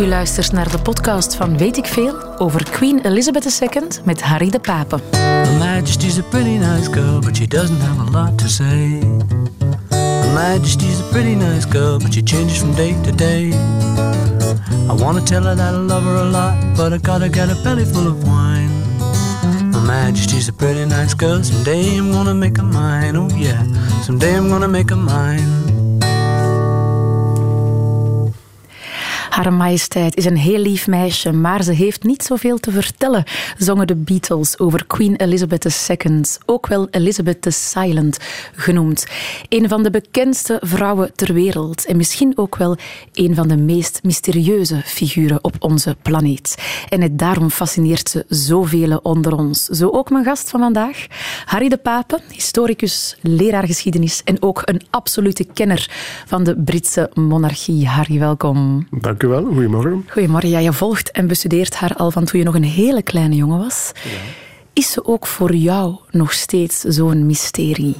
U luistert naar de podcast van Weet ik Veel over Queen Elizabeth II met Harry de Pape. Her Majesty's a pretty nice girl, but she doesn't have a lot to say. Her Majesty's a pretty nice girl, but she changes from day to day. I wanna tell her that I love her a lot, but I gotta get a belly full of wine. Her Majesty's a pretty nice girl, someday I'm gonna make her mine, oh yeah, someday I'm gonna make her mine. Haar majesteit is een heel lief meisje, maar ze heeft niet zoveel te vertellen, zongen de Beatles over Queen Elizabeth II, ook wel Elizabeth the Silent genoemd. Een van de bekendste vrouwen ter wereld en misschien ook wel een van de meest mysterieuze figuren op onze planeet. En het daarom fascineert ze zoveel onder ons. Zo ook mijn gast van vandaag, Harry de Pape, historicus, leraar geschiedenis en ook een absolute kenner van de Britse monarchie. Harry, welkom. Dank u Goedemorgen. Goedemorgen. Ja, je volgt en bestudeert haar al van toen je nog een hele kleine jongen was. Is ze ook voor jou nog steeds zo'n mysterie?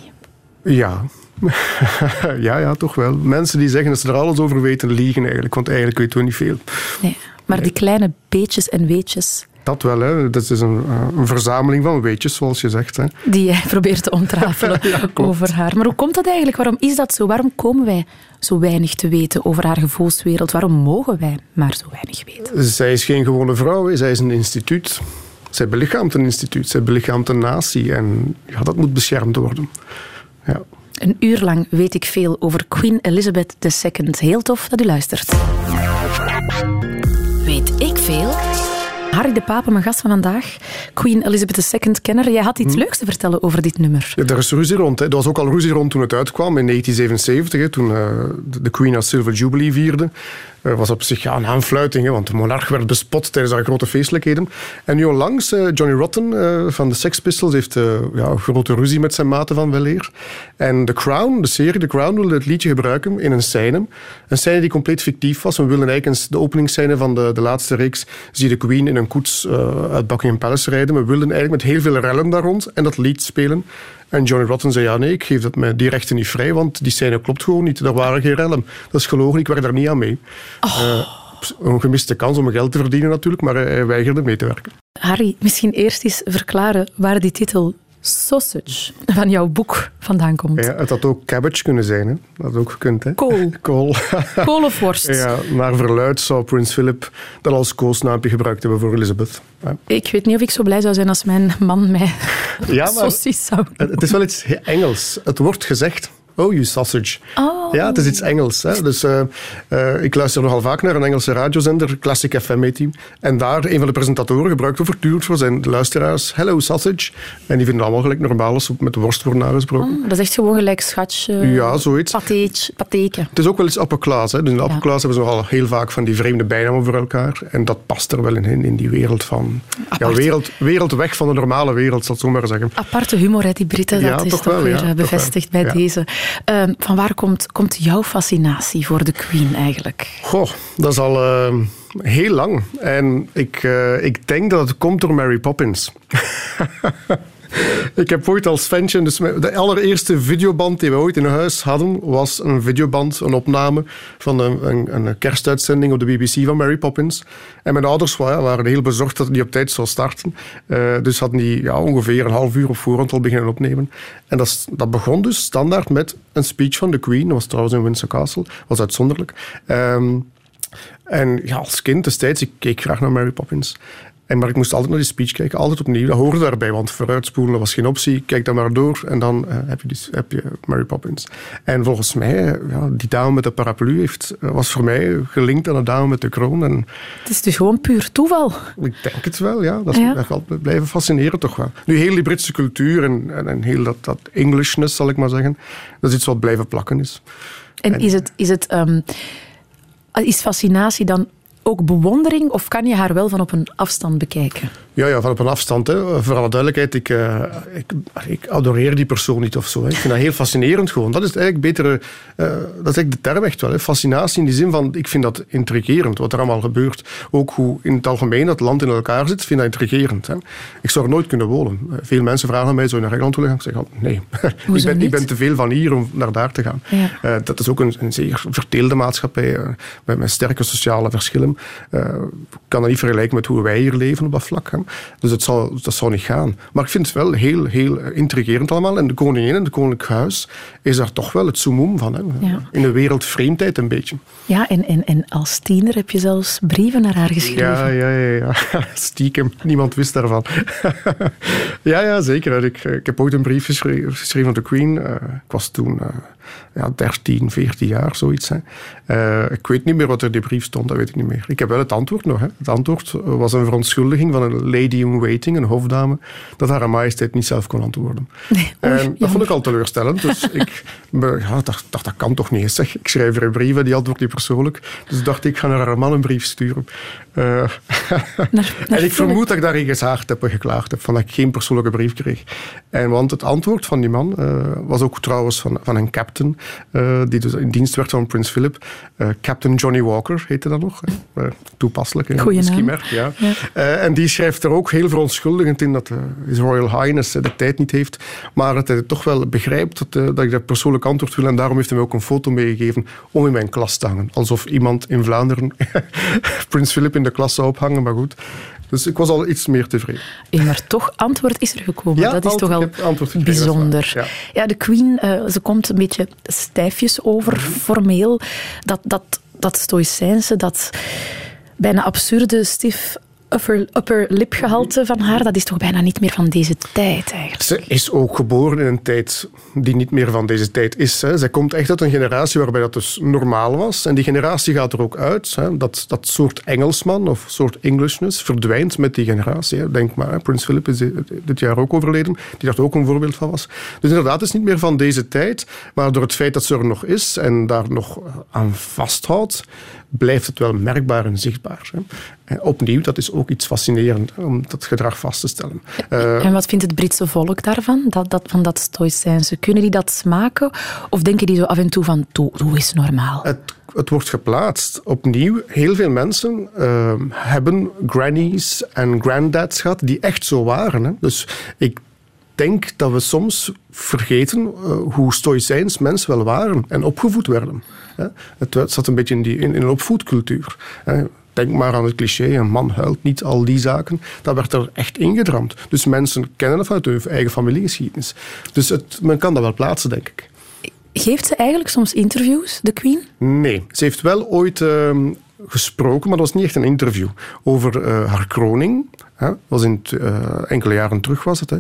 Ja. ja, ja, toch wel. Mensen die zeggen dat ze er alles over weten, liegen eigenlijk. Want eigenlijk weten we niet veel. Nee, maar die kleine beetjes en weetjes, Dat wel, hè. Dat is een, eh, een verzameling van weetjes, zoals je zegt. Hè. die jij probeert te ontrafelen Ja, over haar. Maar hoe komt dat eigenlijk? Waarom is dat zo? Waarom komen wij zo weinig te weten over haar gevoelswereld? Waarom mogen wij maar zo weinig weten? Zij is geen gewone vrouw, hè. zij is een instituut. Zij belichaamt een instituut, zij belichaamt een natie. En ja, dat moet beschermd worden. Ja. Een uur lang weet ik veel over Queen Elizabeth II. Heel tof dat u luistert. Weet ik veel? Harry de Pape, mijn gast van vandaag, Queen Elizabeth II kenner. Jij had iets leuks te vertellen over dit nummer. Ja, daar is ruzie rond. Hè. Er was ook al ruzie rond toen het uitkwam in 1977, hè, toen eh, de- de Queen haar Silver Jubilee vierde. Er was op zich een aanfluiting, want de monarch werd bespot tijdens haar grote feestelijkheden. En nu onlangs, eh, Johnny Rotten eh, van de Sex Pistols heeft eh, ja, grote ruzie met zijn maten van weleer. En The Crown, de serie The Crown, wilde het liedje gebruiken in een scène. Een scène die compleet fictief was. We wilden eigenlijk de openingsscène van de, de laatste reeks zie de Queen in een koets eh, uit Buckingham Palace rijden. We wilden eigenlijk met heel veel rellen daar rond en dat lied spelen. En Johnny Rotten zei, ja nee, ik geef dat mij die rechten niet vrij, want die scène klopt gewoon niet. Er waren geen rellen. Dat is gelogen, ik werk daar niet aan mee. Eh, een gemiste kans om geld te verdienen natuurlijk, maar hij weigerde mee te werken. Harry, misschien eerst eens verklaren waar die titel Sausage van jouw boek vandaan komt. Ja, het had ook cabbage kunnen zijn, hè. dat had ook gekund. Hè. Kool. Kool. Kool of worst? ja, naar verluid zou prins Philip dat als koosnaampje gebruikt hebben voor Elizabeth. Ja. Ik weet niet of ik zo blij zou zijn als mijn man mij Ja, maar zou het is wel iets Engels. Het wordt gezegd. Oh, you sausage. Oh. Ja, het is iets Engels. Hè. Dus, eh, eh, ik luister nogal vaak naar een Engelse radiozender, Classic FM heet die. En daar, een van de presentatoren gebruikt voortdurend voor zijn luisteraars Hello, sausage. En die vinden allemaal gelijk normaal als met de worst wordt nagesproken. Oh, dat is echt gewoon gelijk schatje. Ja, zoiets. Pateetje. Het is ook wel eens upper class. Hè. Dus in de upper class hebben ze nogal heel vaak van die vreemde bijnamen voor elkaar. En dat past er wel in, in, die wereld van... Ja, wereld, wereld weg van de normale wereld, zal ik zo maar zeggen. Aparte humor, hè, die Britten. Ja, dat is toch toch, wel, weer ja, eh, bevestigd bij deze. Ehm, van waar komt, komt jouw fascinatie voor de Queen eigenlijk? Goh, dat is al eh, heel lang. En ik, eh, ik denk dat het komt door Mary Poppins. ik heb ooit als ventje... Dus de allereerste videoband die we ooit in huis hadden... was een videoband, een opname van een, een, een kerstuitzending op de BBC van Mary Poppins. En mijn ouders waren heel bezorgd dat niet op tijd zou starten. Eh, dus hadden die ja, ongeveer een half uur op voorhand al beginnen opnemen. En dat, dat begon dus standaard met een speech van de Queen. Dat was trouwens in Windsor Castle. Was uitzonderlijk. Ehm, en ja, als kind destijds, ik keek graag naar Mary Poppins. En, maar ik moest altijd naar die speech kijken, altijd opnieuw. Dat hoorde daarbij, want vooruitspoelen was geen optie. Kijk dan maar door en dan eh, heb, je die, heb je Mary Poppins. En volgens mij, eh, ja, die dame met de paraplu heeft, eh, was voor mij gelinkt aan de dame met de kroon. En Het is dus gewoon puur toeval. ik denk het wel, ja. Dat is Ja. echt wel blijven fascineren toch wel. Nu, heel die Britse cultuur en, en, en heel dat, dat Englishness, zal ik maar zeggen, dat is iets wat blijven plakken is. En is, het, is, het, ehm, is fascinatie dan ook bewondering of kan je haar wel van op een afstand bekijken? Ja, ja, van op een afstand. Hè. Voor alle duidelijkheid, ik, eh, ik, ik adoreer die persoon niet of zo. Hè. Ik vind dat heel fascinerend gewoon. Dat is eigenlijk betere, eh, dat is eigenlijk de term echt wel. Hè. Fascinatie in die zin van, ik vind dat intrigerend, wat er allemaal gebeurt. Ook hoe in het algemeen dat land in elkaar zit, vind dat intrigerend. Hè. Ik zou er nooit kunnen wonen. Eh, Veel mensen vragen mij, zou je naar Engeland willen gaan? Ik zeg, oh, nee. ik, ben, ik niet? ben te veel van hier om naar daar te gaan. Ja. Dat is ook een, een zeer verdeelde maatschappij, met, met sterke sociale verschillen slim. Uh, kan dat niet vergelijken met hoe wij hier leven op dat vlak. Hè. Dus dat zou, dat zou niet gaan. Maar ik vind het wel heel, heel intrigerend allemaal. En de koningin en het koninklijk huis is daar toch wel het zoemoem van. Hè. In de wereld vreemdheid een beetje. Ja, en, en, en als tiener heb je zelfs brieven naar haar geschreven. Ja, ja, ja. ja. Stiekem. Niemand wist daarvan. ja, ja, zeker. Ik, ik heb ooit een brief geschreven, geschreven aan de Queen. Uh, ik was toen... Uh, ja, 13, 14 jaar, zoiets. Hè. Uh, ik weet niet meer wat er in die brief stond, dat weet ik niet meer. Ik heb wel het antwoord nog. Hè. Het antwoord was een verontschuldiging van een lady in waiting, een hofdame, dat haar majesteit niet zelf kon antwoorden. Nee, en dat vond ik al teleurstellend. Dus ik ja, dacht, dacht, dat kan toch niet. Zeg. Ik schrijf er een brief en die antwoordt niet persoonlijk. Dus dacht ik, ga naar haar man een brief sturen. Uh, en ik vermoed dat ik daarin gezaagd heb en geklaagd heb, van dat ik geen persoonlijke brief kreeg. En want het antwoord van die man uh, was ook trouwens van, van een captain, uh, die dus in dienst werd van Prins Philip. captain Johnny Walker heette dat nog. Toepasselijk. Goeie naam. Ja. ja. en die schrijft er ook heel verontschuldigend in dat His Royal Highness de tijd niet heeft, maar dat hij toch wel begrijpt dat, dat ik dat persoonlijk antwoord wil. En daarom heeft hij me ook een foto meegegeven om in mijn klas te hangen. Alsof iemand in Vlaanderen Prins Philip in de klas zou ophangen, maar goed. Dus ik was al iets meer tevreden. Ja, maar toch, antwoord is er gekomen. Ja, dat is toch al bijzonder. Ja. ja. de Queen, uh, ze komt een beetje stijfjes over, formeel. Dat, dat, dat stoïcijnse, dat bijna absurde, stief upper, upper lipgehalte van haar, dat is toch bijna niet meer van deze tijd eigenlijk. Ze is ook geboren in een tijd die niet meer van deze tijd is. Hè. Zij komt echt uit een generatie waarbij dat dus normaal was. En die generatie gaat er ook uit. Hè. Dat, dat soort Engelsman of soort Englishness verdwijnt met die generatie. Denk maar, Prins Philip is dit jaar ook overleden, die daar ook een voorbeeld van was. Dus inderdaad, het is niet meer van deze tijd. Maar door het feit dat ze er nog is en daar nog aan vasthoudt, blijft het wel merkbaar en zichtbaar. Opnieuw, dat is ook iets fascinerends om dat gedrag vast te stellen. Uh, en wat vindt het Britse volk daarvan, dat, dat, van dat stoïcijnse? Kunnen die dat smaken? Of denken die zo af en toe van, doe is normaal? Het, het wordt geplaatst. Opnieuw, heel veel mensen uh, hebben grannies en granddads gehad die echt zo waren. Hè. Dus ik denk dat we soms vergeten uh, hoe stoïcijns mensen wel waren en opgevoed werden. Het zat een beetje in, die, in, een opvoedcultuur. Denk maar aan het cliché, een man huilt niet, al die zaken. Dat werd er echt ingedramd. Dus mensen kennen dat vanuit hun eigen familiegeschiedenis. Dus het, men kan dat wel plaatsen, denk ik. Geeft ze eigenlijk soms interviews, de Queen? Nee, ze heeft wel ooit uh, gesproken, maar dat was niet echt een interview, over uh, haar kroning. Dat was in uh, enkele jaren terug was het. Hè.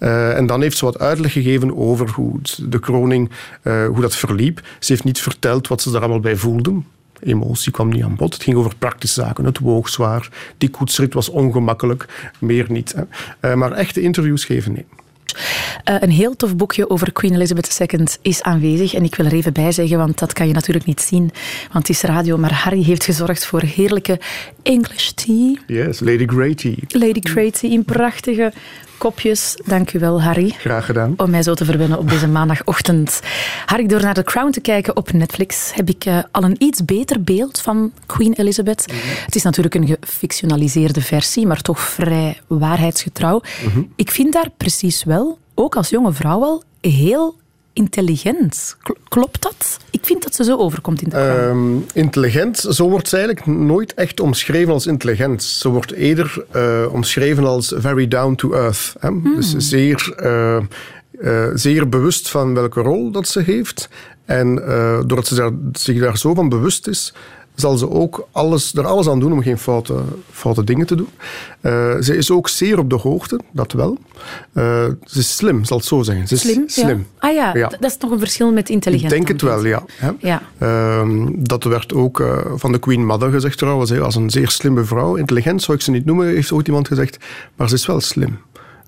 Uh, en dan heeft ze wat uitleg gegeven over hoe de kroning, hoe dat verliep. Ze heeft niet verteld wat ze daar allemaal bij voelden. Emotie kwam niet aan bod. Het ging over praktische zaken. Het woog zwaar. Die koetsrit was ongemakkelijk. Meer niet. Hè. maar echte interviews geven, nee. Uh, een heel tof boekje over Queen Elizabeth II is aanwezig. En ik wil er even bij zeggen, want dat kan je natuurlijk niet zien, want het is radio. Maar Harry heeft gezorgd voor heerlijke English tea. Yes, Lady Grey tea. Lady Grey tea in prachtige kopjes. Dank u wel, Harry. Graag gedaan. Om mij zo te verwennen op deze maandagochtend. Harry, door naar The Crown te kijken op Netflix heb ik uh, al een iets beter beeld van Queen Elizabeth. Mm -hmm. Het is natuurlijk een gefictionaliseerde versie, maar toch vrij waarheidsgetrouw. Mm -hmm. Ik vind daar precies wel, ook als jonge vrouw al, heel intelligent. Klopt dat? Ik vind dat ze zo overkomt in de Crown. Um, intelligent, zo wordt ze eigenlijk nooit echt omschreven als intelligent. Ze wordt eerder uh, omschreven als very down to earth. Hè? Hmm. Dus zeer, uh, uh, zeer bewust van welke rol dat ze heeft. En doordat ze daar, zich daar zo van bewust is, zal ze ook alles, er alles aan doen om geen foute, foute dingen te doen. Uh, ze is ook zeer op de hoogte, dat wel. Uh, ze is slim, zal het zo zeggen. Ze is slim? slim. Ja. Ah ja, ja, dat is toch een verschil met intelligent. Ik denk het wel, ja. ja. Uh, dat werd ook eh, van de Queen Mother gezegd trouwens, als een zeer slimme vrouw. Intelligent zou ik ze niet noemen, heeft ooit iemand gezegd, maar ze is wel slim.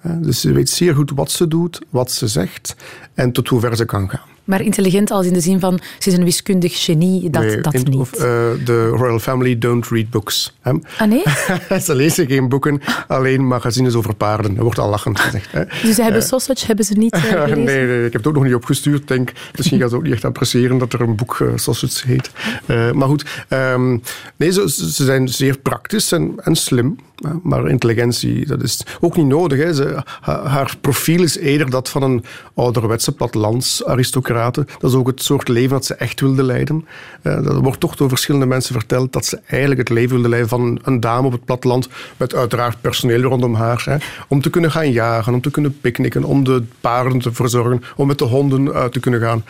Dus ze weet zeer goed wat ze doet, wat ze zegt en tot hoe ver ze kan gaan. Maar intelligent als in de zin van ze is een wiskundig genie, dat, nee, dat niet. Of uh, the royal family don't read books. Hè? Ah nee? ze lezen geen boeken, alleen magazines over paarden. Dat wordt al lachend gezegd. Hè? Dus ze hebben sausage, hebben ze niet uh, nee, nee, ik heb het ook nog niet opgestuurd. Denk, misschien gaan ze ook niet echt appreciëren dat er een boek uh, sausage heet. maar goed, um, nee, ze, ze, zijn zeer praktisch en, en slim. Maar intelligentie, dat is ook niet nodig. Hè. Ze, haar profiel is eerder dat van een ouderwetse plattelandsaristocraat Dat is ook het soort leven dat ze echt wilde leiden. Uh, dat wordt toch door verschillende mensen verteld dat ze eigenlijk het leven wilde leiden van een dame op het platteland met uiteraard personeel rondom haar. Hè, om te kunnen gaan jagen, om te kunnen picknicken, om de paarden te verzorgen, om met de honden uit te kunnen gaan.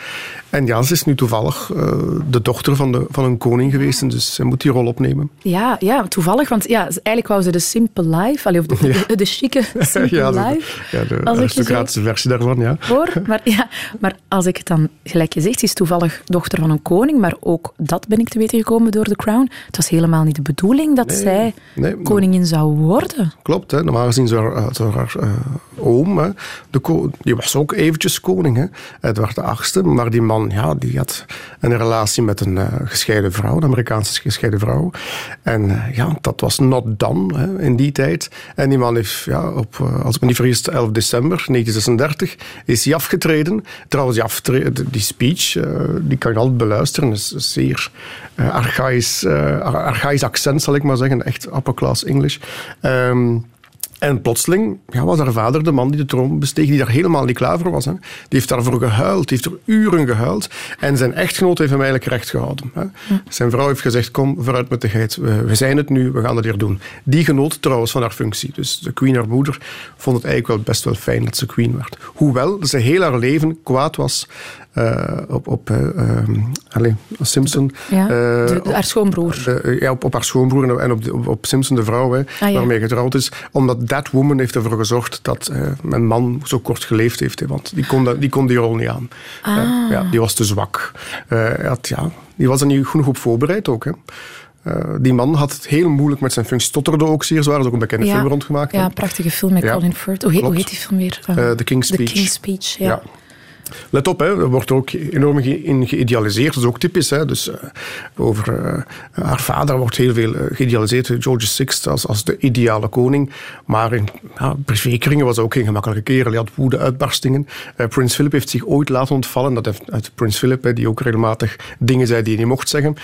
En ja, ze is nu toevallig uh, de dochter van, de, van een koning geweest, dus ze moet die rol opnemen. Ja, ja toevallig, want ja, eigenlijk wou ze de simple life, allee, of de, ja. de, de chique simple ja, de, life. Ja, de aristocratische versie daarvan, ja. Hoor, maar, ja, maar als ik het dan, gelijk je zegt, ze is toevallig dochter van een koning, maar ook dat ben ik te weten gekomen door The Crown. Het was helemaal niet de bedoeling dat Nee, zij nee, koningin zou worden. Klopt, hè. normaal gezien zou haar, zou haar eh, oom, hè, de die was ook eventjes koning, hè, Edward VIII. Maar die man ja, die had een relatie met een eh, gescheiden vrouw, een Amerikaanse gescheiden vrouw. En eh, ja, dat was not done hè, in die tijd. En die man heeft, ja, op, eh, als ik me niet vergis, 11 december 1936 is hij afgetreden. Trouwens, die, aftre- die speech, eh, die kan je altijd beluisteren, is zeer eh, archaïs, eh, ar- archaïs accent, zal ik maar zeggen. Echt upper class English. Ehm, en plotseling ja, was haar vader de man die de troon besteeg, die daar helemaal niet klaar voor was. Hè. Die heeft daarvoor gehuild, die heeft er uren gehuild. En zijn echtgenoot heeft hem eigenlijk recht gehouden. Hè. Zijn vrouw heeft gezegd, kom, vooruit met de geit. We, we zijn het nu, we gaan het hier doen. Die genoot trouwens van haar functie. Dus de queen, haar moeder, vond het eigenlijk wel best wel fijn dat ze queen werd. Hoewel ze heel haar leven kwaad was eh, op, op eh, ehm, allez, Simpson. Ja, Eh, de, de- op- haar schoonbroer. de- ja, op, op haar schoonbroer en op, op, op Simpson, de vrouw, hè, Ah, ja. waarmee getrouwd is. Omdat that woman heeft ervoor gezorgd dat eh, mijn man zo kort geleefd heeft. Hè, want die kon, dat- die kon die rol niet aan. Ah. Eh, ja, die was te zwak. Eh, had, ja, die was er niet genoeg op voorbereid ook. Hè. Die man had het heel moeilijk met zijn functie. Stotterde ook zeer zwaar. Er is ook een bekende Ja. film rondgemaakt. Ja, prachtige film met Ja, Colin Firth. Hoe, heet- hoe heet die film weer? The King's The Speech. King's Speech, ja. Ja. Let op, hè, wordt ook enorm in geïdealiseerd. Dat is ook typisch. Hè. Dus, eh, over eh, haar vader wordt heel veel eh, geïdealiseerd. George VI als, als de ideale koning. Maar in ja, privékringen was hij ook geen gemakkelijke kerel. Hij had woede-uitbarstingen. Eh, Prins Philip heeft zich ooit laten ontvallen. Dat heeft uit Prins Philip, die ook regelmatig dingen zei die hij niet mocht zeggen.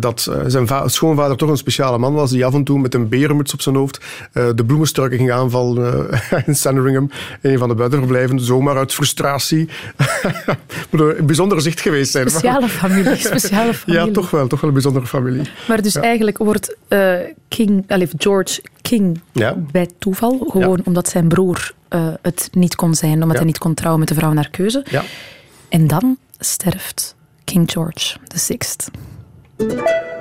dat zijn va- schoonvader toch een speciale man was. Die af en toe met een berenmuts op zijn hoofd de bloemenstruiken ging aanvallen in Sandringham. Een van de buitenverblijven. Zomaar uit frustratie. Moet een bijzondere zicht geweest zijn. Speciale familie, speciale familie. Ja, toch wel. Toch wel een bijzondere familie. Maar dus eigenlijk wordt eh, King, allez, George King Ja. bij toeval, gewoon omdat zijn broer eh, het niet kon zijn, omdat Ja. hij niet kon trouwen met de vrouw naar keuze. Ja. En dan sterft King George VI.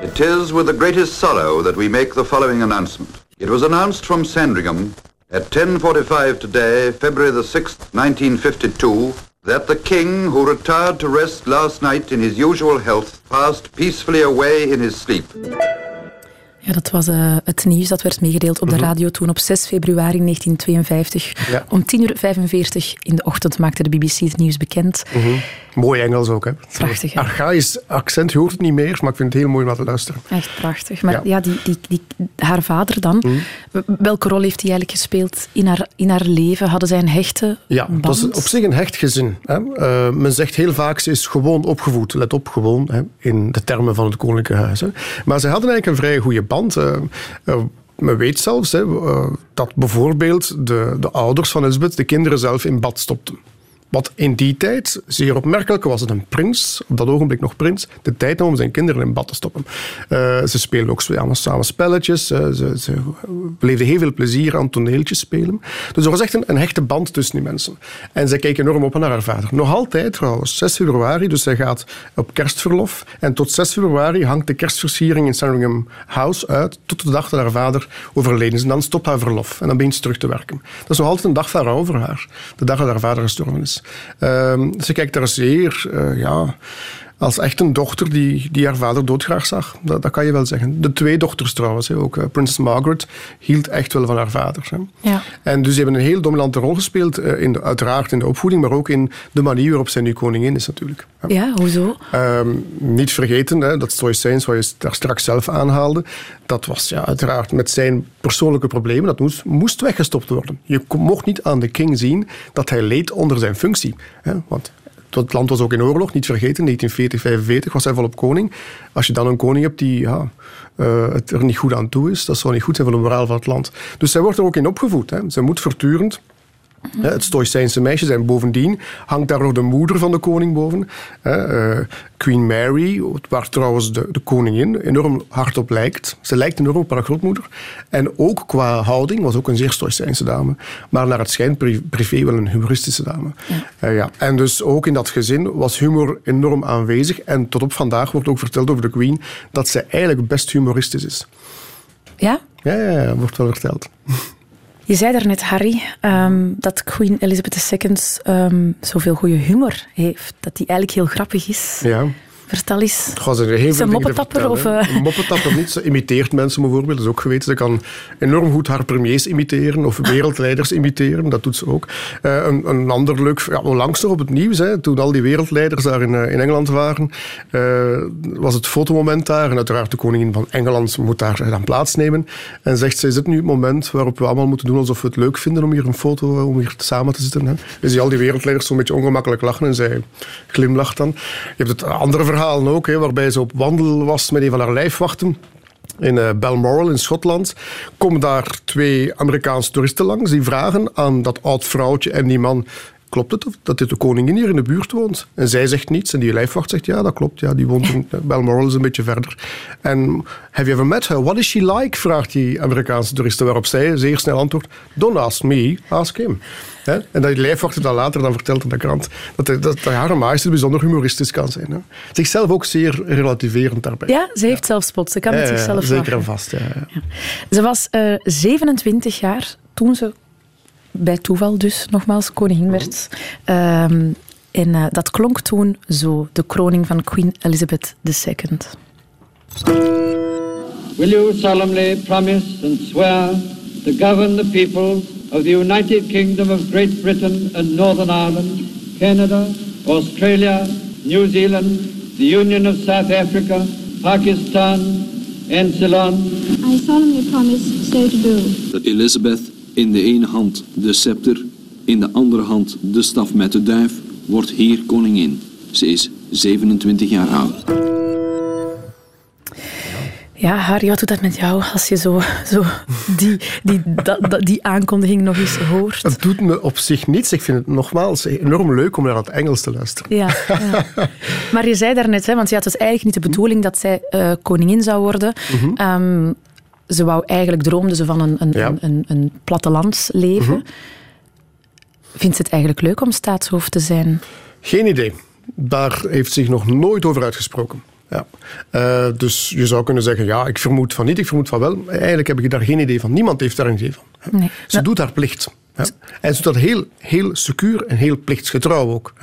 It is with the greatest sorrow that we make the following announcement. It was announced from Sandringham at 10.45 today, February the 6th, 1952, that the king, who retired to rest last night in his usual health, passed peacefully away in his sleep. Ja, dat was eh, het nieuws dat werd meegedeeld op de radio toen op 6 februari 1952. Mhm. Ja. Om 10 uur 45 in de ochtend maakte de BBC het nieuws bekend. Mooi Engels ook. Hè. Prachtig, hè? Archaïs accent, je hoort het niet meer, maar ik vind het heel mooi om te luisteren. Echt prachtig. Maar ja, Ja. die, die, die, haar vader dan, Mhm. welke rol heeft hij eigenlijk gespeeld in haar, in haar leven? Hadden zij een hechte Ja, band? dat is op zich een hecht gezin. Hè. Eh, men zegt heel vaak, ze is gewoon opgevoed. Let op, gewoon, hè, in de termen van het Koninklijke Huis. Hè. Maar ze hadden eigenlijk een vrij goede band. Eh, men weet zelfs hè, dat bijvoorbeeld de, de ouders van Elizabeth de kinderen zelf in bad stopten. Wat in die tijd zeer opmerkelijk was het een prins, op dat ogenblik nog prins, de tijd om zijn kinderen in bad te stoppen. Eh, ze speelden ook samen, spelletjes, eh, ze, ze heel veel plezier aan toneeltjes spelen. Dus er was echt een, hechte band tussen die mensen. En zij kijken enorm op naar haar vader. Nog altijd trouwens, 6 februari, dus zij gaat op kerstverlof. En tot 6 februari hangt de kerstversiering in Sandringham House uit, tot de dag dat haar vader overleden is. En dan stopt haar verlof en dan begint ze terug te werken. Dat is nog altijd een dag van rouw voor haar, de dag dat haar vader gestorven is. Ehm, ze kijkt daar zeer, eh, ja, als echt een dochter die, die haar vader doodgraag zag. Dat, dat kan je wel zeggen. De twee dochters trouwens, hè, ook. eh, Prinses Margaret hield echt wel van haar vader. Hè. Ja. En dus ze hebben een heel dominante rol gespeeld, eh, in de, uiteraard in de opvoeding, maar ook in de manier waarop zij nu koningin is natuurlijk. Ja. Ja, hoezo? Ehm, niet vergeten, hè, dat stoïcijns wat je daar straks zelf aanhaalde, dat was ja, uiteraard met zijn persoonlijke problemen, dat moest, moest weggestopt worden. Je mocht niet aan de king zien dat hij leed onder zijn functie. Hè, want het land was ook in oorlog, niet vergeten, 1940, 45 was hij volop koning. Als je dan een koning hebt die ja, eh, het er niet goed aan toe is, dat zou niet goed zijn voor de moraal van het land. Dus zij wordt er ook in opgevoed. Hè. Zij moet voortdurend Het Stoïcijnse meisje. En bovendien hangt daar nog de moeder van de koning boven. Uh, Queen Mary, waar trouwens de, de, koningin enorm hard op lijkt. Ze lijkt enorm op haar grootmoeder. En ook qua houding was ook een zeer Stoïcijnse dame. Maar naar het schijnt privé wel een humoristische dame. Ja. Uh, ja. En dus ook in dat gezin was humor enorm aanwezig. En tot op vandaag wordt ook verteld over de queen dat zij eigenlijk best humoristisch is. Ja? Ja, ja, ja wordt wel verteld. Je zei daarnet, Harry, um, dat Queen Elizabeth II um, zoveel goede humor heeft. Dat die eigenlijk heel grappig is. Ja. Vertel eens. Goh, is een moppetapper? Of, uh... Een moppetapper niet. Ze imiteert mensen bijvoorbeeld, dat is ook geweten. Ze kan enorm goed haar premiers imiteren of wereldleiders imiteren. Dat doet ze ook. Uh, een, een, ander leuk... Ja, langs nog op het nieuws, hè, toen al die wereldleiders daar in, uh, in Engeland waren, was het fotomoment daar. En uiteraard de koningin van Engeland moet daar dan plaatsnemen. En zegt ze, is het nu het moment waarop we allemaal moeten doen alsof we het leuk vinden om hier een foto, om hier samen te zitten. Hè? Dus die al die wereldleiders zo'n beetje ongemakkelijk lachen en zij glimlacht dan. Je hebt het andere verhaal verhalen ook, hè, waarbij ze op wandel was met een van haar lijfwachten in uh, Balmoral in Schotland, komen daar twee Amerikaanse toeristen langs die vragen aan dat oud vrouwtje en die man klopt het dat dit de koningin hier in de buurt woont? En zij zegt niets en die lijfwacht zegt ja, dat klopt. Ja, die woont in Balmoral, is een beetje verder. En have you ever met her? What is she like? vraagt die Amerikaanse toeristen, waarop zij zeer snel antwoordt, don't ask me, ask him. En dat die lijfwachter dan later dan vertelt in de krant dat, dat, dat haar majesteit bijzonder humoristisch kan zijn. Hè. Zichzelf ook zeer relativerend daarbij. Ja, ze heeft zelfspot. Ze kan met zichzelf Zeker en vast, ja. Ze was uh, eh, 27 jaar toen ze bij toeval dus nogmaals koningin werd. Um, en uh, dat klonk toen zo, de kroning van Queen Elizabeth II. Will you solemnly promise and swear to govern the people of the United Kingdom of Great Britain and Northern Ireland, Canada, Australia, New Zealand, the Union of South Africa, Pakistan and Ceylon? I solemnly promise so to do. That Elizabeth in de ene hand de scepter, in de andere hand de staf met de duif, wordt hier koningin. Ze is 27 jaar oud. Ja, Harry, wat doet dat met jou als je zo, zo die, die, die aankondiging nog eens hoort? Het doet me op zich niets. Ik vind het nogmaals enorm leuk om naar het Engels te luisteren. Ja, ja. maar je zei daarnet, hè, want ja, het was eigenlijk niet de bedoeling dat zij uh, koningin zou worden. Mm um, ze wou eigenlijk droomde ze van een, een, ja. een, een, plattelandsleven. Mm Vindt ze het eigenlijk leuk om staatshoofd te zijn? Geen idee. Daar heeft zich nog nooit over uitgesproken. Ja. Uh, dus je zou kunnen zeggen, ja, ik vermoed van niet, ik vermoed van wel. Eigenlijk heb ik daar geen idee van. Niemand heeft daar een idee van. Nee. Ze doet haar plicht. En ze doet dat heel, heel secuur en heel plichtsgetrouw ook.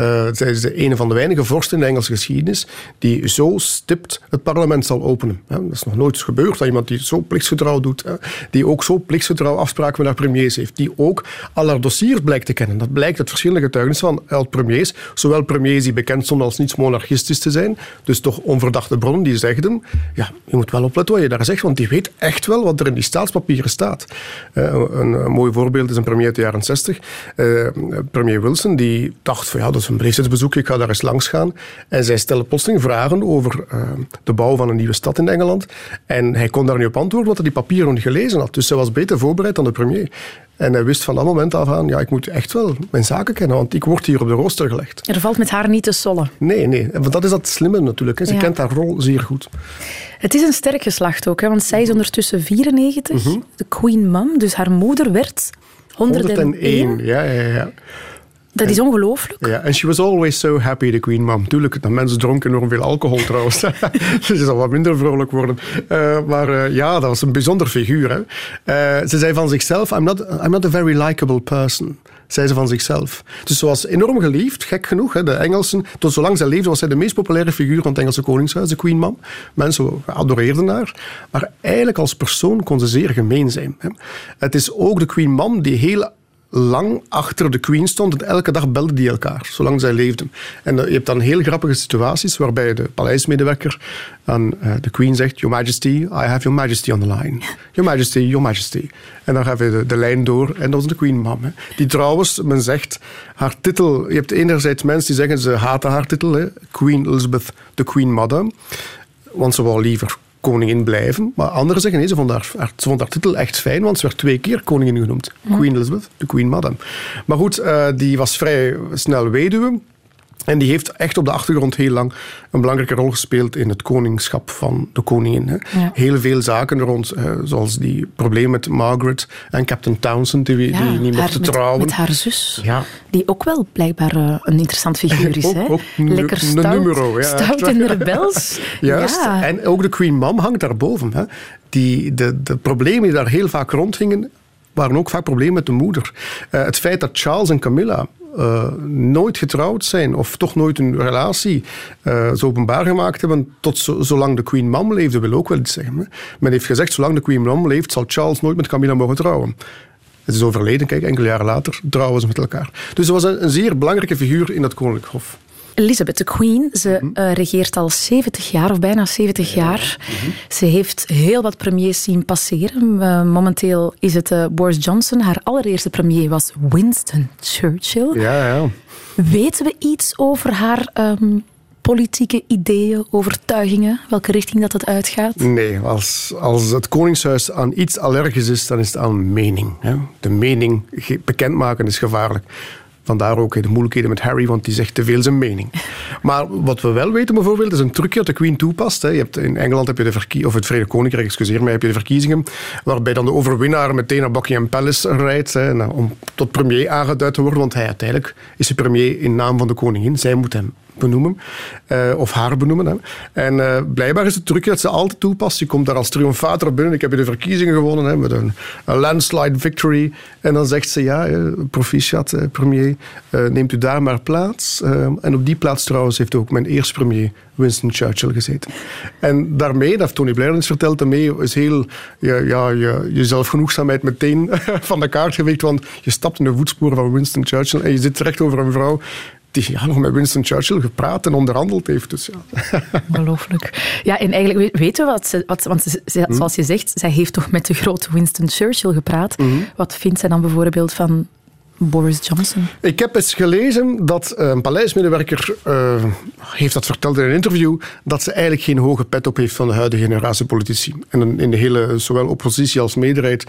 Uh, zij is de een van de weinige vorsten in de Engelse geschiedenis die zo stipt het parlement zal openen. Dat is nog nooit gebeurd, dat iemand die zo plichtsgetrouw doet, die ook zo plichtsgetrouw afspraken met haar premiers heeft, die ook al haar dossiers blijkt te kennen. Dat blijkt uit verschillende getuigenissen van oud premiers, zowel premiers die bekend stonden als niets monarchistisch te zijn, dus toch onverdachte bronnen die zegden, ja, je moet wel opletten wat je daar zegt, want die weet echt wel wat er in die staatspapieren staat. Uh, een, een, mooi voorbeeld is een premier uit de jaren 60, uh, premier Wilson, die dacht van ja, dat is een Brexit-bezoek, ik ga daar eens langs gaan. En zij stelde plotseling vragen over uh, de bouw van een nieuwe stad in Engeland. En hij kon daar niet op antwoorden, omdat hij die papieren niet gelezen had. Dus hij was beter voorbereid dan de premier. En hij wist van dat moment af aan, ja, ik moet echt wel mijn zaken kennen, want ik word hier op de rooster gelegd. Er valt met haar niet te sollen. Nee, nee. Want dat is dat slimme natuurlijk. Hè. Ze kent haar rol zeer goed. Het is een sterk geslacht ook, hè, want zij is ondertussen 94, mhm. de Queen Mom, dus haar moeder werd 101. 101, ja, ja, ja. Dat is ongelooflijk. Ja, en she was always so happy, the Queen Mom. Tuurlijk, de mensen dronken enorm veel alcohol trouwens. ze zal wat minder vrolijk worden. Uh, maar uh, ja, dat was een bijzonder figuur. Hè. Uh, ze zei van zichzelf, I'm not, I'm not a very likable person. Zei ze van zichzelf. Dus ze was enorm geliefd, gek genoeg. Hè. De Engelsen, tot zolang zij leefde, was zij de meest populaire figuur van het Engelse Koningshuis, de Queen Mom. Mensen adoreerden haar. Maar eigenlijk als persoon kon ze zeer gemeen zijn. Hè. Het is ook de Queen Mom die heel lang achter de Queen stond en elke dag belden die elkaar, zolang zij leefden. En eh, je hebt dan heel grappige situaties waarbij de paleismedewerker aan uh, de Queen zegt: Your Majesty, I have Your Majesty on the line. Your Majesty, Your Majesty. En dan gaat je de, lijn door en dat was de Queen Mom. Hè. Die trouwens, men zegt, haar titel... Je hebt enerzijds mensen die zeggen ze haten haar titel, Queen Elizabeth, the Queen Mother. Want ze wou liever koningin blijven. Maar anderen zeggen nee, ze vond haar, haar- ze vond haar titel echt fijn, want ze werd twee keer koningin genoemd. Queen Elizabeth, de Queen Madam. Maar goed, eh, die was vrij snel weduwe. En die heeft echt op de achtergrond heel lang een belangrijke rol gespeeld in het koningschap van de koningin. Hè. Ja. Heel veel zaken rond, eh, zoals die probleem met Margaret en Captain Townsend, die, die niet mochten trouwen. met haar zus. Ja. Die ook wel blijkbaar eh, een interessant figuur is. Ook- hè? ook Lekker stout, numero, ja. stout en rebels. Juist. Ja. En ook de Queen Mom hangt daarboven. Hè. Die, de, de problemen die daar heel vaak rondgingen, waren ook vaak problemen met de moeder. Eh, het feit dat Charles en Camilla eh, nooit getrouwd zijn, of toch nooit een relatie eh, zo openbaar gemaakt hebben, tot zo, zolang de Queen Mom leefde, wil ook wel iets zeggen. Men heeft gezegd, zolang de Queen Mom leeft, zal Charles nooit met Camilla mogen trouwen. Het is overleden, kijk, enkele jaren later trouwen ze met elkaar. Dus ze was een, een zeer belangrijke figuur in dat koninklijk hof. Elizabeth, de Queen, ze eh, regeert al 70 jaar, of bijna 70 jaar. Mhm. Ze heeft heel wat premiers zien passeren. Eh, momenteel is het eh, Boris Johnson. Haar allereerste premier was Winston Churchill. Ja, ja. Weten we iets over haar ehm, politieke ideeën, overtuigingen? Welke richting dat het uitgaat? Nee, als, als het Koningshuis aan iets allergisch is, dan is het aan mening. Hè. De mening bekendmaken is gevaarlijk. Vandaar ook de moeilijkheden met Harry, want die zegt te veel zijn mening. Maar wat we wel weten bijvoorbeeld, is een trucje dat de Queen toepast. Hè. Je hebt, in Engeland heb je de verkie of het Verenigd Koninkrijk, excuseer mij, heb je de verkiezingen, waarbij dan de overwinnaar meteen naar Buckingham Palace rijdt hè, en, om tot premier aangeduid te worden, want hij uiteindelijk is de premier in naam van de koningin. Zij moet hem benoemen, eh, of haar benoemen. En eh, blijkbaar is het trucje dat ze altijd toepast. Je komt daar als triomfator binnen. Ik heb hier de verkiezingen gewonnen hè, met een, landslide victory. En dan zegt ze, ja, eh, proficiat, premier, neemt u daar maar plaats. En op die plaats trouwens heeft ook mijn eerste premier Winston Churchill gezeten. En daarmee, dat heeft Tony Blair eens verteld, daarmee is heel ja, ja, je, je zelfgenoegzaamheid meteen van de kaart geweekt. Want je stapt in de voetsporen van Winston Churchill en je zit terecht over een vrouw die ja, nog met Winston Churchill gepraat en onderhandeld heeft. Dus ja. Ongelooflijk. Ja, en eigenlijk we- weten we wat ze... Wat, want ze, ze- zoals je zegt, zij heeft toch met de grote Winston Churchill gepraat. Wat vindt zij dan bijvoorbeeld van Boris Johnson? Ik heb eens gelezen dat eh, een paleismedewerker uh, heeft dat verteld in een interview, dat ze eigenlijk geen hoge pet op heeft van de huidige generatie politici. En in de hele, zowel oppositie als meerderheid,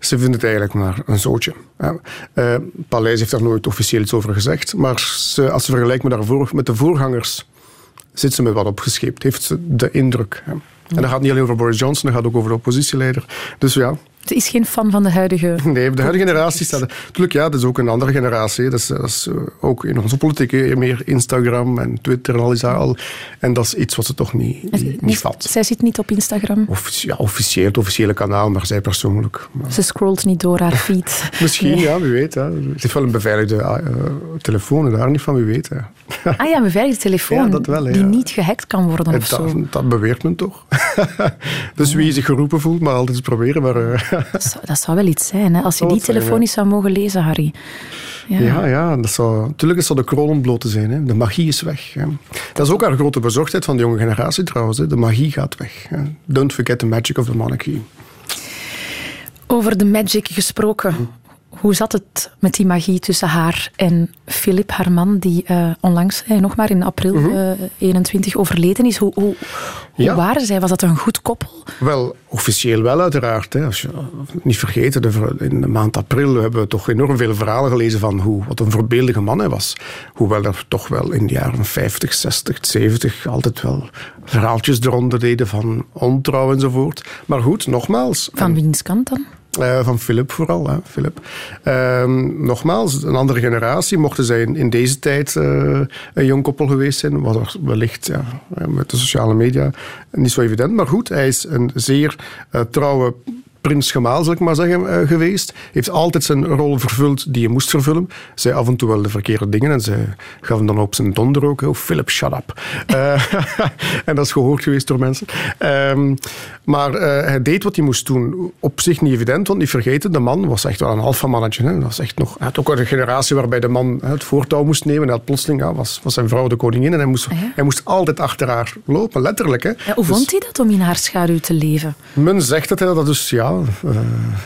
ze vinden het eigenlijk maar een zootje. Uh, Paleis heeft daar nooit officieel iets over gezegd, maar als ze vergelijkt met, daarvoor, met de voorgangers, zit ze met wat opgescheept, heeft ze de indruk. En dat gaat niet alleen over Boris Johnson, dat gaat ook over de oppositieleider. Dus ja, Ze is geen fan van de huidige... Nee, de huidige generatie staat... Natuurlijk, ja, dat is ook een andere generatie. Dat is, dat is uh, ook in onze politiek hè, meer Instagram en Twitter en al die zaken al. En dat is iets wat ze toch niet, niet, niet vat. Zij zit niet op Instagram? Offici ja, officieel, het officiële kanaal, maar zij persoonlijk. Maar... Ze scrolt niet door haar feed. Misschien, nee. ja, wie weet. Hè. Ze heeft wel een beveiligde uh, telefoon, daar niet van, wie weet. Hè. Ah ja, een beveiligde telefoon ja, dat wel, die niet gehackt kan worden en of dat, zo. Dat beweert men toch. dus wie zich geroepen voelt, maar altijd eens proberen. Maar, uh... dat, zou, dat, zou, wel iets zijn, hè? als je die telefoon eens zou mogen lezen, Harry. Ja, ja, ja dat zou, natuurlijk de kroon ontbloten zijn. Hè. De magie is weg. Hè. Dat is ook haar grote bezorgdheid van de jonge generatie trouwens. Hè. De magie gaat weg. Hè. Don't forget the magic of the monarchy. Over de magic gesproken. Hoe zat het met die magie tussen haar en Philip, haar man, die uh, onlangs, eh, nog maar in april mm -hmm. uh, 21 overleden is? Hoe, hoe, hoe ja. waren zij? Was dat een goed koppel? Wel, officieel wel uiteraard. Hè. Als je niet vergeten, de, in de maand april hebben we toch enorm veel verhalen gelezen van hoe, wat een voorbeeldige man hij was. Hoewel er toch wel in de jaren 50, 60, 70 altijd wel verhaaltjes eronder deden van ontrouw enzovoort. Maar goed, nogmaals. Van wiens kant dan? Uh, van Philip vooral. Hè, Philip. Uh, nogmaals, een andere generatie. Mochten zij in, deze tijd uh, een jong koppel geweest zijn, was er wellicht ja, met de sociale media niet zo evident. Maar goed, hij is een zeer trouwe prins Gemaal, zal ik maar zeggen, uh, geweest. Heeft altijd zijn rol vervuld die hij moest vervullen. Zei af en toe wel de verkeerde dingen en ze gaf hem dan op zijn donder ook. Oh, Philip, shut up. Uh, en dat is gehoord geweest door mensen. Um, maar uh, hij deed wat hij moest doen. Op zich niet evident, want niet vergeten, de man was echt wel een alfamannetje. Hè. Dat was echt nog, hij had ook een generatie waarbij de man het voortouw moest nemen. En had plotseling, ja, was, was zijn vrouw de koningin en hij moest, Ah, hij moest altijd achter haar lopen, letterlijk. Hè. Ja, hoe vond hij dat om in haar schaduw te leven? Men zegt dat hij dat dus, ja, uh,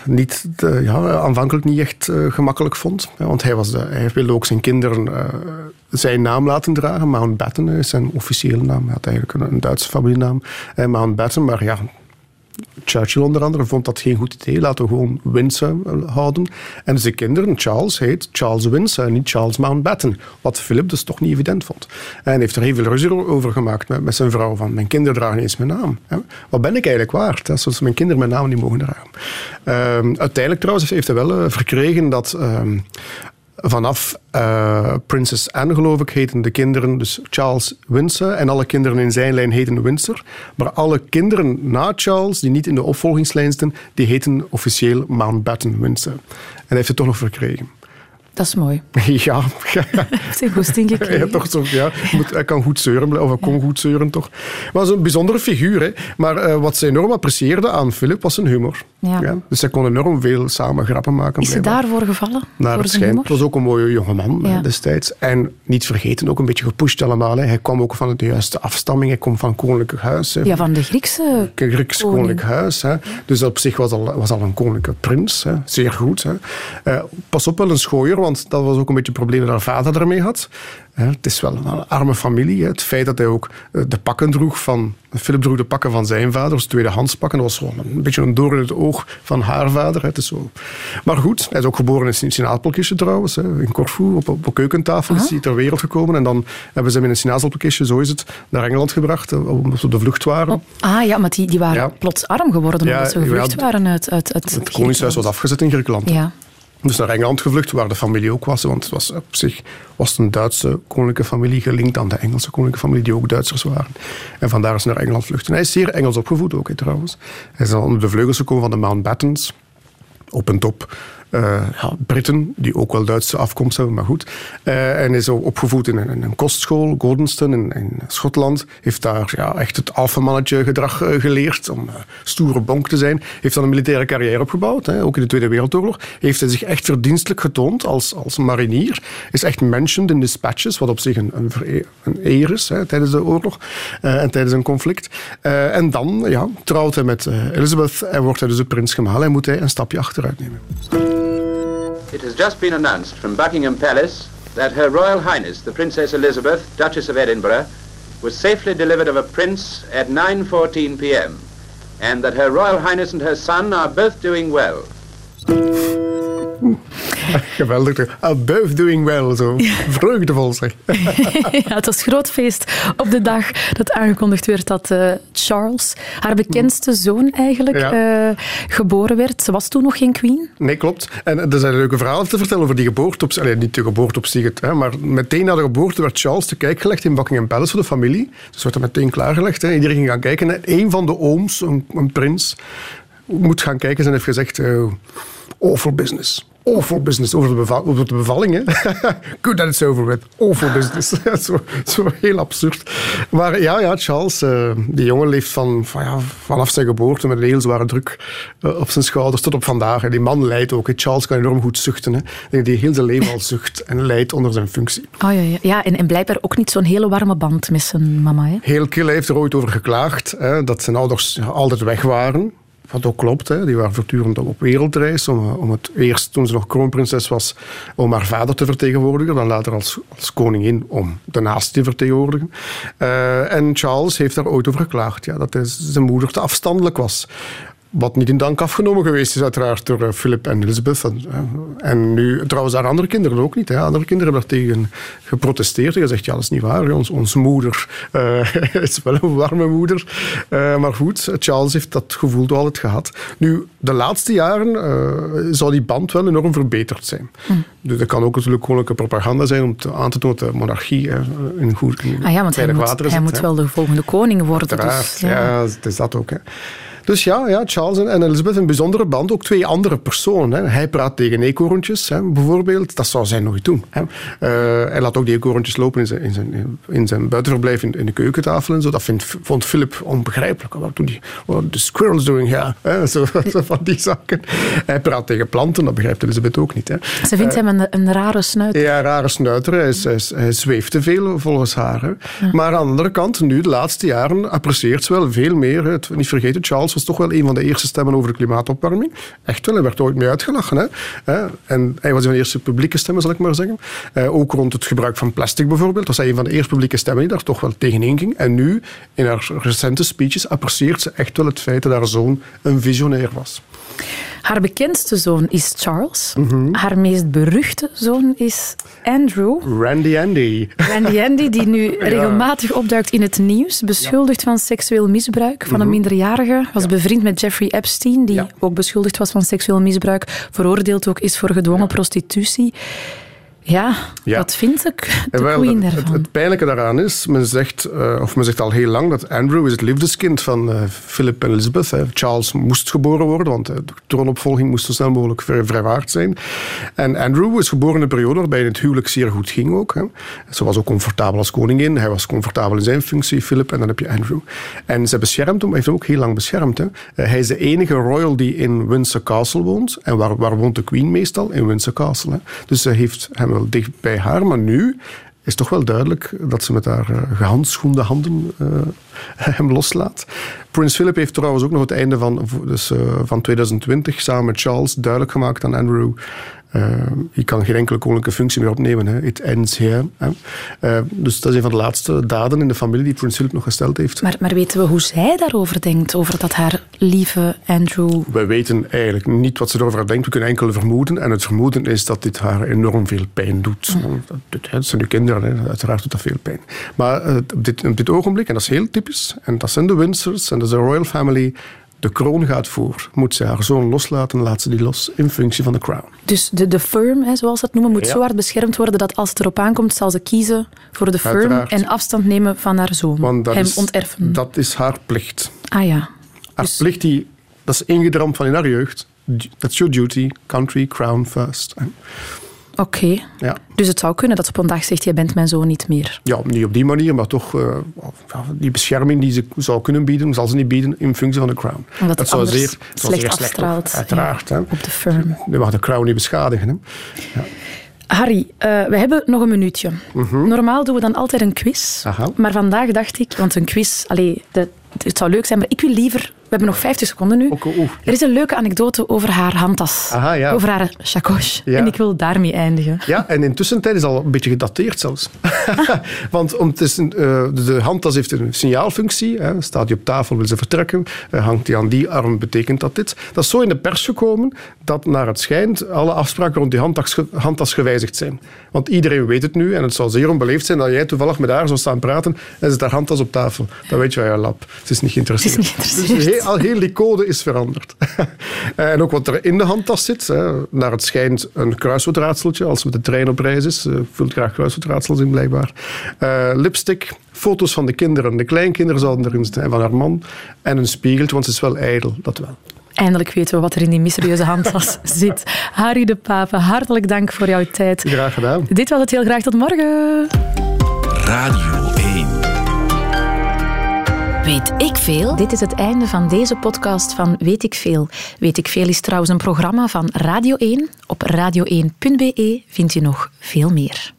niet, de, ja, aanvankelijk niet echt uh, gemakkelijk vond. Want hij, was de, hij wilde ook zijn kinderen zijn naam laten dragen. Mountbatten is zijn officiële naam. Hij had eigenlijk een, een Duitse familienaam. Mountbatten, maar ja, Churchill onder andere vond dat geen goed idee. Laten we gewoon Windsor houden. En zijn kinderen, Charles, heet Charles Windsor, niet Charles Mountbatten. Wat Philip dus toch niet evident vond. En heeft er heel veel ruzie over gemaakt met, zijn vrouw. Van, mijn kinderen dragen eens mijn naam. Wat ben ik eigenlijk waard? Hè? Zoals mijn kinderen mijn naam niet mogen dragen. Uh, uiteindelijk trouwens heeft hij wel uh, verkregen dat... Uh, vanaf uh, Princess Anne, geloof ik, heten de kinderen dus Charles Windsor. En alle kinderen in zijn lijn heten Windsor. Maar alle kinderen na Charles, die niet in de opvolgingslijn zitten, die heten officieel Mountbatten Windsor. En hij heeft het toch nog verkregen. Dat is mooi. Ja. Hij goesting gekregen. Ja, toch zo, ja. Hij kan goed zeuren, of hij kon goed zeuren, toch. Maar een bijzondere figuur. Hè. Maar uh, wat ze enorm apprecieerde aan Philip was zijn humor. Ja. ja. Dus zij kon enorm veel samen grappen maken. Is hij daarvoor gevallen? Naar het schijnt. Het was ook een mooie jongeman ja. destijds. En niet vergeten, ook een beetje gepusht allemaal. Hè. Hij kwam ook van de juiste afstamming. Hij komt van koninklijk huis. Hè. Ja, van de Griekse Grieks koninklijk huis. Hè. Dus op zich was al, was al een koninklijke prins. Hè. Zeer goed. Hè. Uh, pas op, wel een schooier, want dat was ook een beetje het probleem dat haar vader daarmee had. Het is wel een arme familie. Het feit dat hij ook eh, de pakken droeg van... Philip droeg de pakken van zijn vader, dus tweedehands pakken. Dat was gewoon een beetje een door in het oog van haar vader. Het is zo. Maar goed, hij is ook geboren in een sinaasappelkistje trouwens. In Corfu, op, op een keukentafel is hij ter wereld gekomen. En dan hebben ze hem in een sinaasappelkistje, zo is het, naar Engeland gebracht. Omdat ze op de vlucht waren. Oh, ah ja, maar die, die waren ja. plots arm geworden omdat ze gevlucht waren uit, uit, uit Het koningshuis was afgezet in Griekenland. Ja. Dus naar Engeland gevlucht, waar de familie ook was. Want het was op zich was een Duitse koninklijke familie gelinkt aan de Engelse koninklijke familie, die ook Duitsers waren. En vandaar is hij naar Engeland vluchten. Hij is zeer Engels opgevoed ook, trouwens. Hij is onder de vleugels gekomen van de Mountbattens. Op en top ja, Britten, die ook wel Duitse afkomst hebben, maar goed. Uh, en is opgevoed in een, een kostschool, Gordonston, in, in, Schotland. Heeft daar ja, echt het alfamannetje gedrag uh, geleerd, om stoere bonk te zijn. Heeft dan een militaire carrière opgebouwd, hè, ook in de Tweede Wereldoorlog. Heeft hij zich echt verdienstelijk getoond als, als marinier. Is echt mentioned in dispatches, wat op zich een, een, een eer is hè, tijdens de oorlog en tijdens een conflict. en dan ja, trouwt hij met Elizabeth en wordt hij dus de prins gemaal en moet hij een stapje achteruit nemen. It has just been announced from Buckingham Palace that Her Royal Highness, the Princess Elizabeth, Duchess of Edinburgh, was safely delivered of a prince at 9.14 p.m. and that Her Royal Highness and her son are both doing well. Geweldig. Above doing well, zo. Vreugdevol zeg. ja, het was groot feest op de dag dat aangekondigd werd dat uh, Charles, haar bekendste zoon eigenlijk, ja. uh, geboren werd. Ze was toen nog geen queen. Nee, klopt. En er zijn leuke verhalen te vertellen over die geboorte. Op, allee, niet de geboorte op zich, hè, maar meteen na de geboorte werd Charles te kijk gelegd in Buckingham Palace voor de familie. Dus werd er meteen klaargelegd. Hè. Iedereen ging gaan kijken. En een van de ooms, een, een prins, moet gaan kijken en heeft gezegd... Uh, awful business awful business over de, beval over de bevalling. Hè. Good that it's over with. Awful business. zo, zo heel absurd. Maar ja, ja Charles, uh, die jongen leeft van, van ja, vanaf zijn geboorte met een heel zware druk uh, op zijn schouders tot op vandaag. En die man lijdt ook. Hè. Charles kan enorm goed zuchten. Hè. Die heel zijn leven al zucht en lijdt onder zijn functie. Oh, ja, ja. ja en, en blijkbaar ook niet zo'n hele warme band met zijn mama. Hè? Heel kil heeft er ooit over geklaagd hè, dat zijn ouders altijd weg waren. Wat ook klopt, hè. die waren voortdurend op wereldreis. Om, om het eerst, toen ze nog kroonprinses was, om haar vader te vertegenwoordigen. Dan later als, als koningin om de naast te vertegenwoordigen. Uh, en Charles heeft daar ooit over geklaagd. Ja, dat zijn moeder te afstandelijk was. Wat niet in dank afgenomen geweest is, uiteraard, door uh, Philip en Elizabeth. En, uh, en nu, trouwens, haar andere kinderen ook niet. Hè. Andere kinderen hebben daar tegen geprotesteerd en gezegd: ja, dat is niet waar. Ons, onze moeder uh, is wel een warme moeder. maar goed, Charles heeft dat gevoel altijd gehad. Nu, de laatste jaren zou die band wel enorm verbeterd zijn. Hm. Dus dat kan ook natuurlijk koninklijke propaganda zijn om te, aan te tonen dat de monarchie in goed in ah ja, want hij moet, hij moet wel de volgende koning worden. Dus, ja. ja, het is dat ook. Hè. Dus ja, ja Charles en Elizabeth een bijzondere band. Ook twee andere personen. Hè. Hij praat tegen eekhoorntjes, hè, bijvoorbeeld. Dat zou zij nooit doen. Hè. Uh, hij laat ook die eekhoorntjes lopen in zijn, in zijn, in zijn buitenverblijf in, in de keukentafel en zo. Dat vindt, vond Philip onbegrijpelijk. Wat doen die what the squirrels doing here? Hè. Zo, zo, van die zaken. Hij praat tegen planten, dat begrijpt Elizabeth ook niet. Hè. Ze vindt uh, hem een, een, rare snuiter. Ja, een rare snuiter. Hij, zweeft te veel volgens haar. Hè. Ja. Maar aan de andere kant, nu de laatste jaren, apprecieert ze wel veel meer. Het, niet vergeten, Charles Was toch wel een van de eerste stemmen over de klimaatopwarming. Echt wel, hij werd ooit mee uitgelachen. Hè? En hij was een van de eerste publieke stemmen, zal ik maar zeggen. Eh, ook rond het gebruik van plastic bijvoorbeeld. Was een van de eerste publieke stemmen die daar toch wel tegenin ging. En nu, in haar recente speeches, apprecieert ze echt wel het feit dat haar zoon een visionair was. Haar bekendste zoon is Charles. Mhm. Haar meest beruchte zoon is Andrew. Randy Andy. Randy Andy, die nu regelmatig opduikt in het nieuws, beschuldigd van seksueel misbruik van een minderjarige, was bevriend met Jeffrey Epstein, die Mhm. Ook beschuldigd was van seksueel misbruik, veroordeeld ook is voor gedwongen prostitutie. Ja, Ja. wat vind ik de wel, queen daarvan? het pijnlijke daaraan is, men zegt, eh, of men zegt al heel lang, dat Andrew is het liefdeskind van eh, Philip en Elizabeth. Hè. Charles moest geboren worden, want eh, de troonopvolging moest zo snel mogelijk vrij, vrijwaard zijn. En Andrew is geboren in een periode waarbij het huwelijk zeer goed ging ook. Hè. Ze was ook comfortabel als koningin, hij was comfortabel in zijn functie, Philip, en dan heb je Andrew. En ze beschermt hem, hij heeft hem ook heel lang beschermd. Hè. Hij is de enige royal die in Windsor Castle woont. En waar, waar woont de queen meestal? In Windsor Castle. Hè. Dus ze heeft hem wel dicht bij haar, maar nu is toch wel duidelijk dat ze met haar eh, gehandschoende handen eh, hem loslaat. Prins Philip heeft trouwens ook nog het einde van, dus, eh, van 2020 samen met Charles duidelijk gemaakt aan Andrew. Eh, je kan geen enkele koninklijke functie meer opnemen. Hè. It ends here. Hè. Eh, dus dat is een van de laatste daden in de familie die Prins Philip nog gesteld heeft. Maar, maar weten we hoe zij daarover denkt, over dat haar lieve Andrew... We weten eigenlijk niet wat ze erover denkt. We kunnen enkel vermoeden. En het vermoeden is dat dit haar enorm veel pijn doet. Dat, dit- het zijn nu kinderen, hè. uiteraard doet dat veel pijn. Maar eh, op, dit, op dit ogenblik, en dat is heel typisch, en dat zijn de Windsors en dat is de Royal Family, de kroon gaat voor. Moet ze haar zoon loslaten, laat ze die los in functie van de crown. Dus de, de firm, hè, zoals ze het noemen, moet Ja. zo hard beschermd worden dat als het erop aankomt, zal ze kiezen voor de firm Uiteraard. en afstand nemen van haar zoon. Want dat Hem is, onterfen. Dat is haar plicht. Ah ja. Haar plicht, die, dat is ingedramd van in haar jeugd. That's your duty, country, crown first. Oké. Ja. Dus het zou kunnen dat ze op een dag zegt, jij bent mijn zoon niet meer. Ja, niet op die manier, maar toch eh, ja, die bescherming die ze zou kunnen bieden, zal ze niet bieden in functie van de crown. Omdat het zou zeer, slecht zeer slecht afstraalt, op- Uiteraard. Op de firm. Je mag de crown niet beschadigen. Hè. Harry, eh, we hebben nog een minuutje. Normaal doen we dan altijd een quiz. Mhm. Aha. Maar vandaag dacht ik, want een quiz, allee, de, het zou leuk zijn, maar ik wil liever... We hebben nog 50 seconden nu. Er is een leuke anecdote over haar handtas. Aha, ja. Over haar chacoche. Ja. En ik wil daarmee eindigen. Ja, en intussen tijd is al een beetje gedateerd zelfs. Want om, het eh, de, handtas heeft een signaalfunctie. Hè. Staat die op tafel, wil ze vertrekken. eh, hangt die aan die arm, betekent dat dit. Dat is zo in de pers gekomen dat naar het schijnt alle afspraken rond die handtas, handtas gewijzigd zijn. Want iedereen weet het nu en het zou zeer onbeleefd zijn dat jij toevallig met haar zou staan praten en zit haar handtas op tafel. Dan weet je wel, ja, lap. Ze is niet geïnteresseerd. Ze is niet geïnteresseerd. Dus al heel die code is veranderd. en ook wat er in de handtas zit. Hè. Naar het schijnt een kruiswoordraadseltje als met de trein op reis is. Ze vult graag kruiswoordraadsels in, blijkbaar. Eh, lipstick, foto's van de kinderen. De kleinkinderen zouden erin zitten en van haar man. En een spiegeltje, want ze is wel ijdel, dat wel. Eindelijk weten we wat er in die mysterieuze handtas zit. Harry de Pape, hartelijk dank voor jouw tijd. Graag gedaan. Dit was het heel graag. Tot morgen. Radio 1. Weet ik veel? Dit is het einde van deze podcast van Weet ik Veel. Weet ik Veel is trouwens een programma van Radio 1. Op radio1.be vindt u nog veel meer.